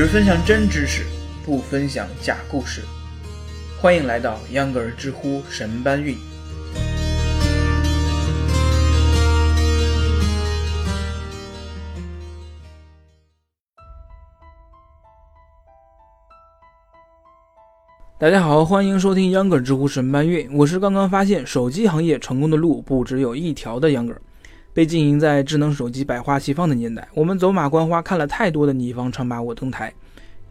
只分享真知识，不分享假故事。欢迎来到秧歌儿知乎神搬运。大家好，欢迎收听秧歌儿知乎神搬运。我是刚刚发现手机行业成功的路不只有一条的秧歌儿。被经营在智能手机百花齐放的年代，我们走马观花看了太多的你方唱罢我登台。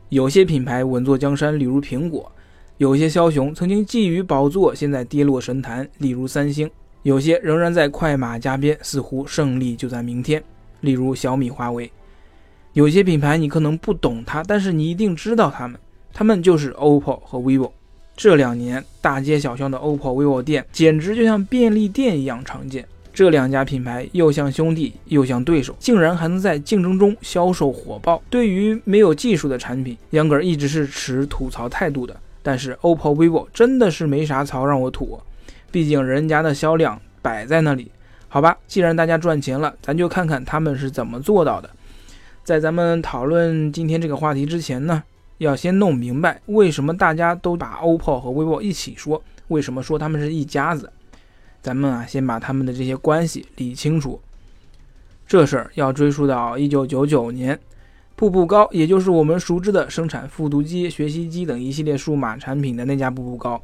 有些品牌稳坐江山，例如苹果；有些枭雄曾经觊觎宝座，现在跌落神坛，例如三星；有些仍然在快马加鞭，似乎胜利就在明天，例如小米、华为。有些品牌你可能不懂它，但是你一定知道它们。他们就是 OPPO 和 vivo。这两年大街小巷的 OPPO、vivo 店简直就像便利店一样常见。这两家品牌又像兄弟又像对手，竟然还能在竞争中销售火爆。对于没有技术的产品，杨哥一直是持吐槽态度的。但是 OPPO、vivo 真的是没啥槽让我吐，毕竟人家的销量摆在那里。好吧，既然大家赚钱了，咱就看看他们是怎么做到的。在咱们讨论今天这个话题之前呢？要先弄明白为什么大家都把 OPPO 和 vivo 一起说，为什么说他们是一家子？咱们啊，先把他们的这些关系理清楚。这事儿要追溯到1999年，步步高，也就是我们熟知的生产复读机、学习机等一系列数码产品的那家步步高，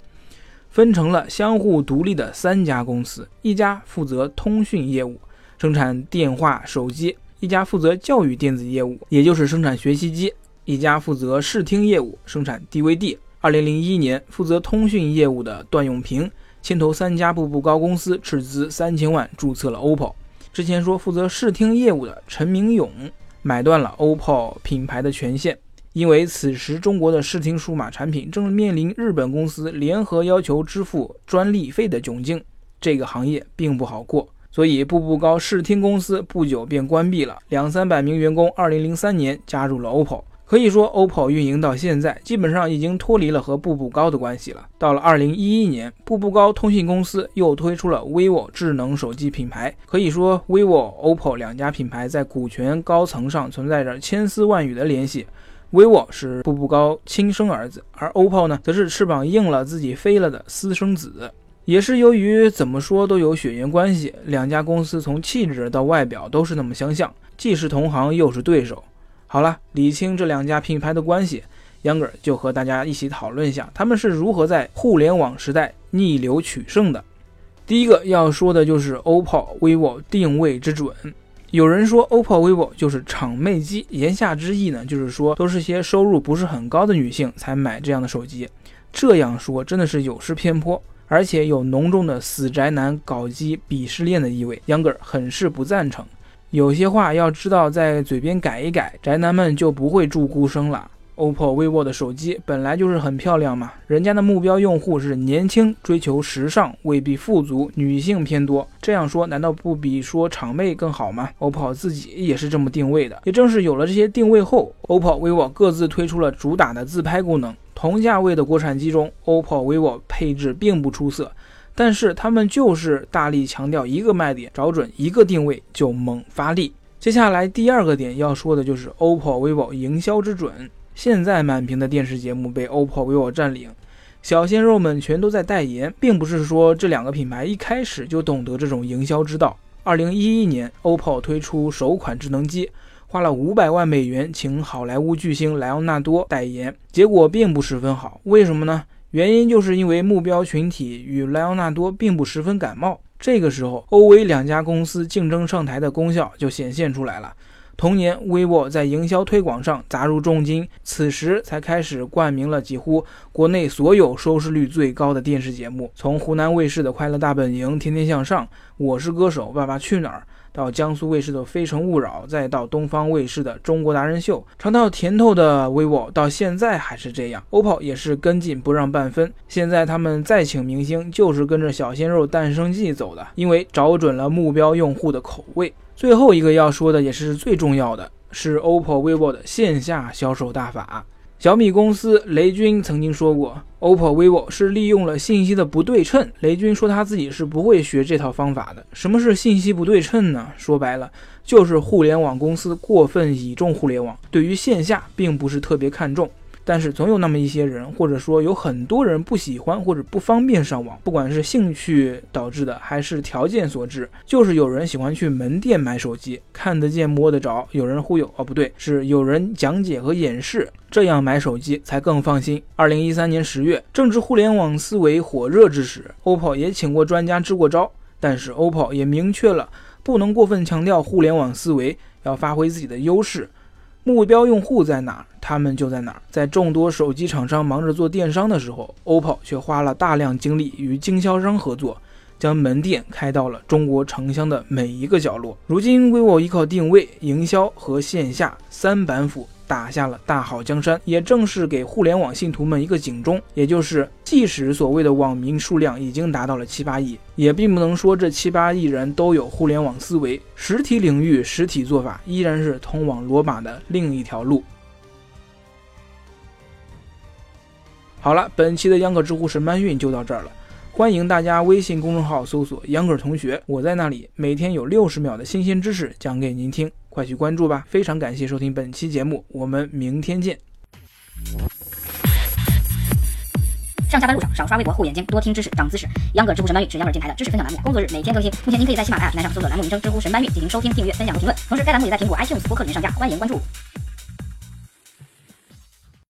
分成了相互独立的三家公司：一家负责通讯业务，生产电话、手机；一家负责教育电子业务，也就是生产学习机。一家负责视听业务，生产 DVD。二零零一年，负责通讯业务的段永平牵头三家步步高公司，斥资三千万注册了 OPPO。之前说负责视听业务的陈明勇买断了 OPPO 品牌的权限，因为此时中国的视听数码产品正面临日本公司联合要求支付专利费的窘境，这个行业并不好过，所以步步高视听公司不久便关闭了，两三百名员工。二零零三年加入了 OPPO。可以说，OPPO 运营到现在，基本上已经脱离了和步步高的关系了。到了二零一一年，步步高通信公司又推出了 vivo 智能手机品牌。可以说，vivo、OPPO 两家品牌在股权高层上存在着千丝万缕的联系。vivo 是步步高亲生儿子，而 OPPO 呢，则是翅膀硬了自己飞了的私生子。也是由于怎么说都有血缘关系，两家公司从气质到外表都是那么相像，既是同行又是对手。好了，理清这两家品牌的关系，杨哥就和大家一起讨论一下，他们是如何在互联网时代逆流取胜的。第一个要说的就是 OPPO、vivo 定位之准。有人说 OPPO、vivo 就是厂妹机，言下之意呢，就是说都是些收入不是很高的女性才买这样的手机。这样说真的是有失偏颇，而且有浓重的死宅男搞基鄙视链的意味，杨哥很是不赞成。有些话要知道，在嘴边改一改，宅男们就不会住孤生了。OPPO、vivo 的手机本来就是很漂亮嘛，人家的目标用户是年轻、追求时尚、未必富足、女性偏多。这样说难道不比说厂妹更好吗？OPPO 自己也是这么定位的。也正是有了这些定位后，OPPO、vivo 各自推出了主打的自拍功能。同价位的国产机中，OPPO、vivo 配置并不出色。但是他们就是大力强调一个卖点，找准一个定位就猛发力。接下来第二个点要说的就是 OPPO、vivo 营销之准。现在满屏的电视节目被 OPPO、vivo 占领，小鲜肉们全都在代言，并不是说这两个品牌一开始就懂得这种营销之道。二零一一年，OPPO 推出首款智能机，花了五百万美元请好莱坞巨星莱昂纳多代言，结果并不十分好。为什么呢？原因就是因为目标群体与莱昂纳多并不十分感冒。这个时候，欧维两家公司竞争上台的功效就显现出来了。同年，vivo 在营销推广上砸入重金，此时才开始冠名了几乎国内所有收视率最高的电视节目，从湖南卫视的《快乐大本营》《天天向上》《我是歌手》《爸爸去哪儿》。到江苏卫视的《非诚勿扰》，再到东方卫视的《中国达人秀》，尝到甜头的 vivo 到现在还是这样，OPPO 也是跟进不让半分。现在他们再请明星，就是跟着小鲜肉诞生季走的，因为找准了目标用户的口味。最后一个要说的，也是最重要的，是 OPPO、vivo 的线下销售大法。小米公司雷军曾经说过，OPPO、vivo 是利用了信息的不对称。雷军说他自己是不会学这套方法的。什么是信息不对称呢？说白了，就是互联网公司过分倚重互联网，对于线下并不是特别看重。但是总有那么一些人，或者说有很多人不喜欢或者不方便上网，不管是兴趣导致的，还是条件所致，就是有人喜欢去门店买手机，看得见摸得着，有人忽悠哦，不对，是有人讲解和演示，这样买手机才更放心。二零一三年十月，正值互联网思维火热之时，OPPO 也请过专家支过招，但是 OPPO 也明确了，不能过分强调互联网思维，要发挥自己的优势。目标用户在哪，他们就在哪。在众多手机厂商忙着做电商的时候，OPPO 却花了大量精力与经销商合作，将门店开到了中国城乡的每一个角落。如今，vivo 依靠定位、营销和线下三板斧。打下了大好江山，也正是给互联网信徒们一个警钟，也就是即使所谓的网民数量已经达到了七八亿，也并不能说这七八亿人都有互联网思维，实体领域实体做法依然是通往罗马的另一条路。好了，本期的秧歌知乎神搬运就到这儿了，欢迎大家微信公众号搜索“秧歌同学”，我在那里每天有六十秒的新鲜知识讲给您听。快去关注吧！非常感谢收听本期节目，我们明天见。上下班路上少刷微博护眼睛，多听知识长姿势。秧歌知乎神搬运是秧歌电台的知识分享栏目，工作日每天更新。目前您可以在喜马拉雅平台上搜索栏目名称“知乎神搬运”进行收听、订阅、分享和评论。同时，该栏目也在苹果 iTunes 播客里面上架，欢迎关注。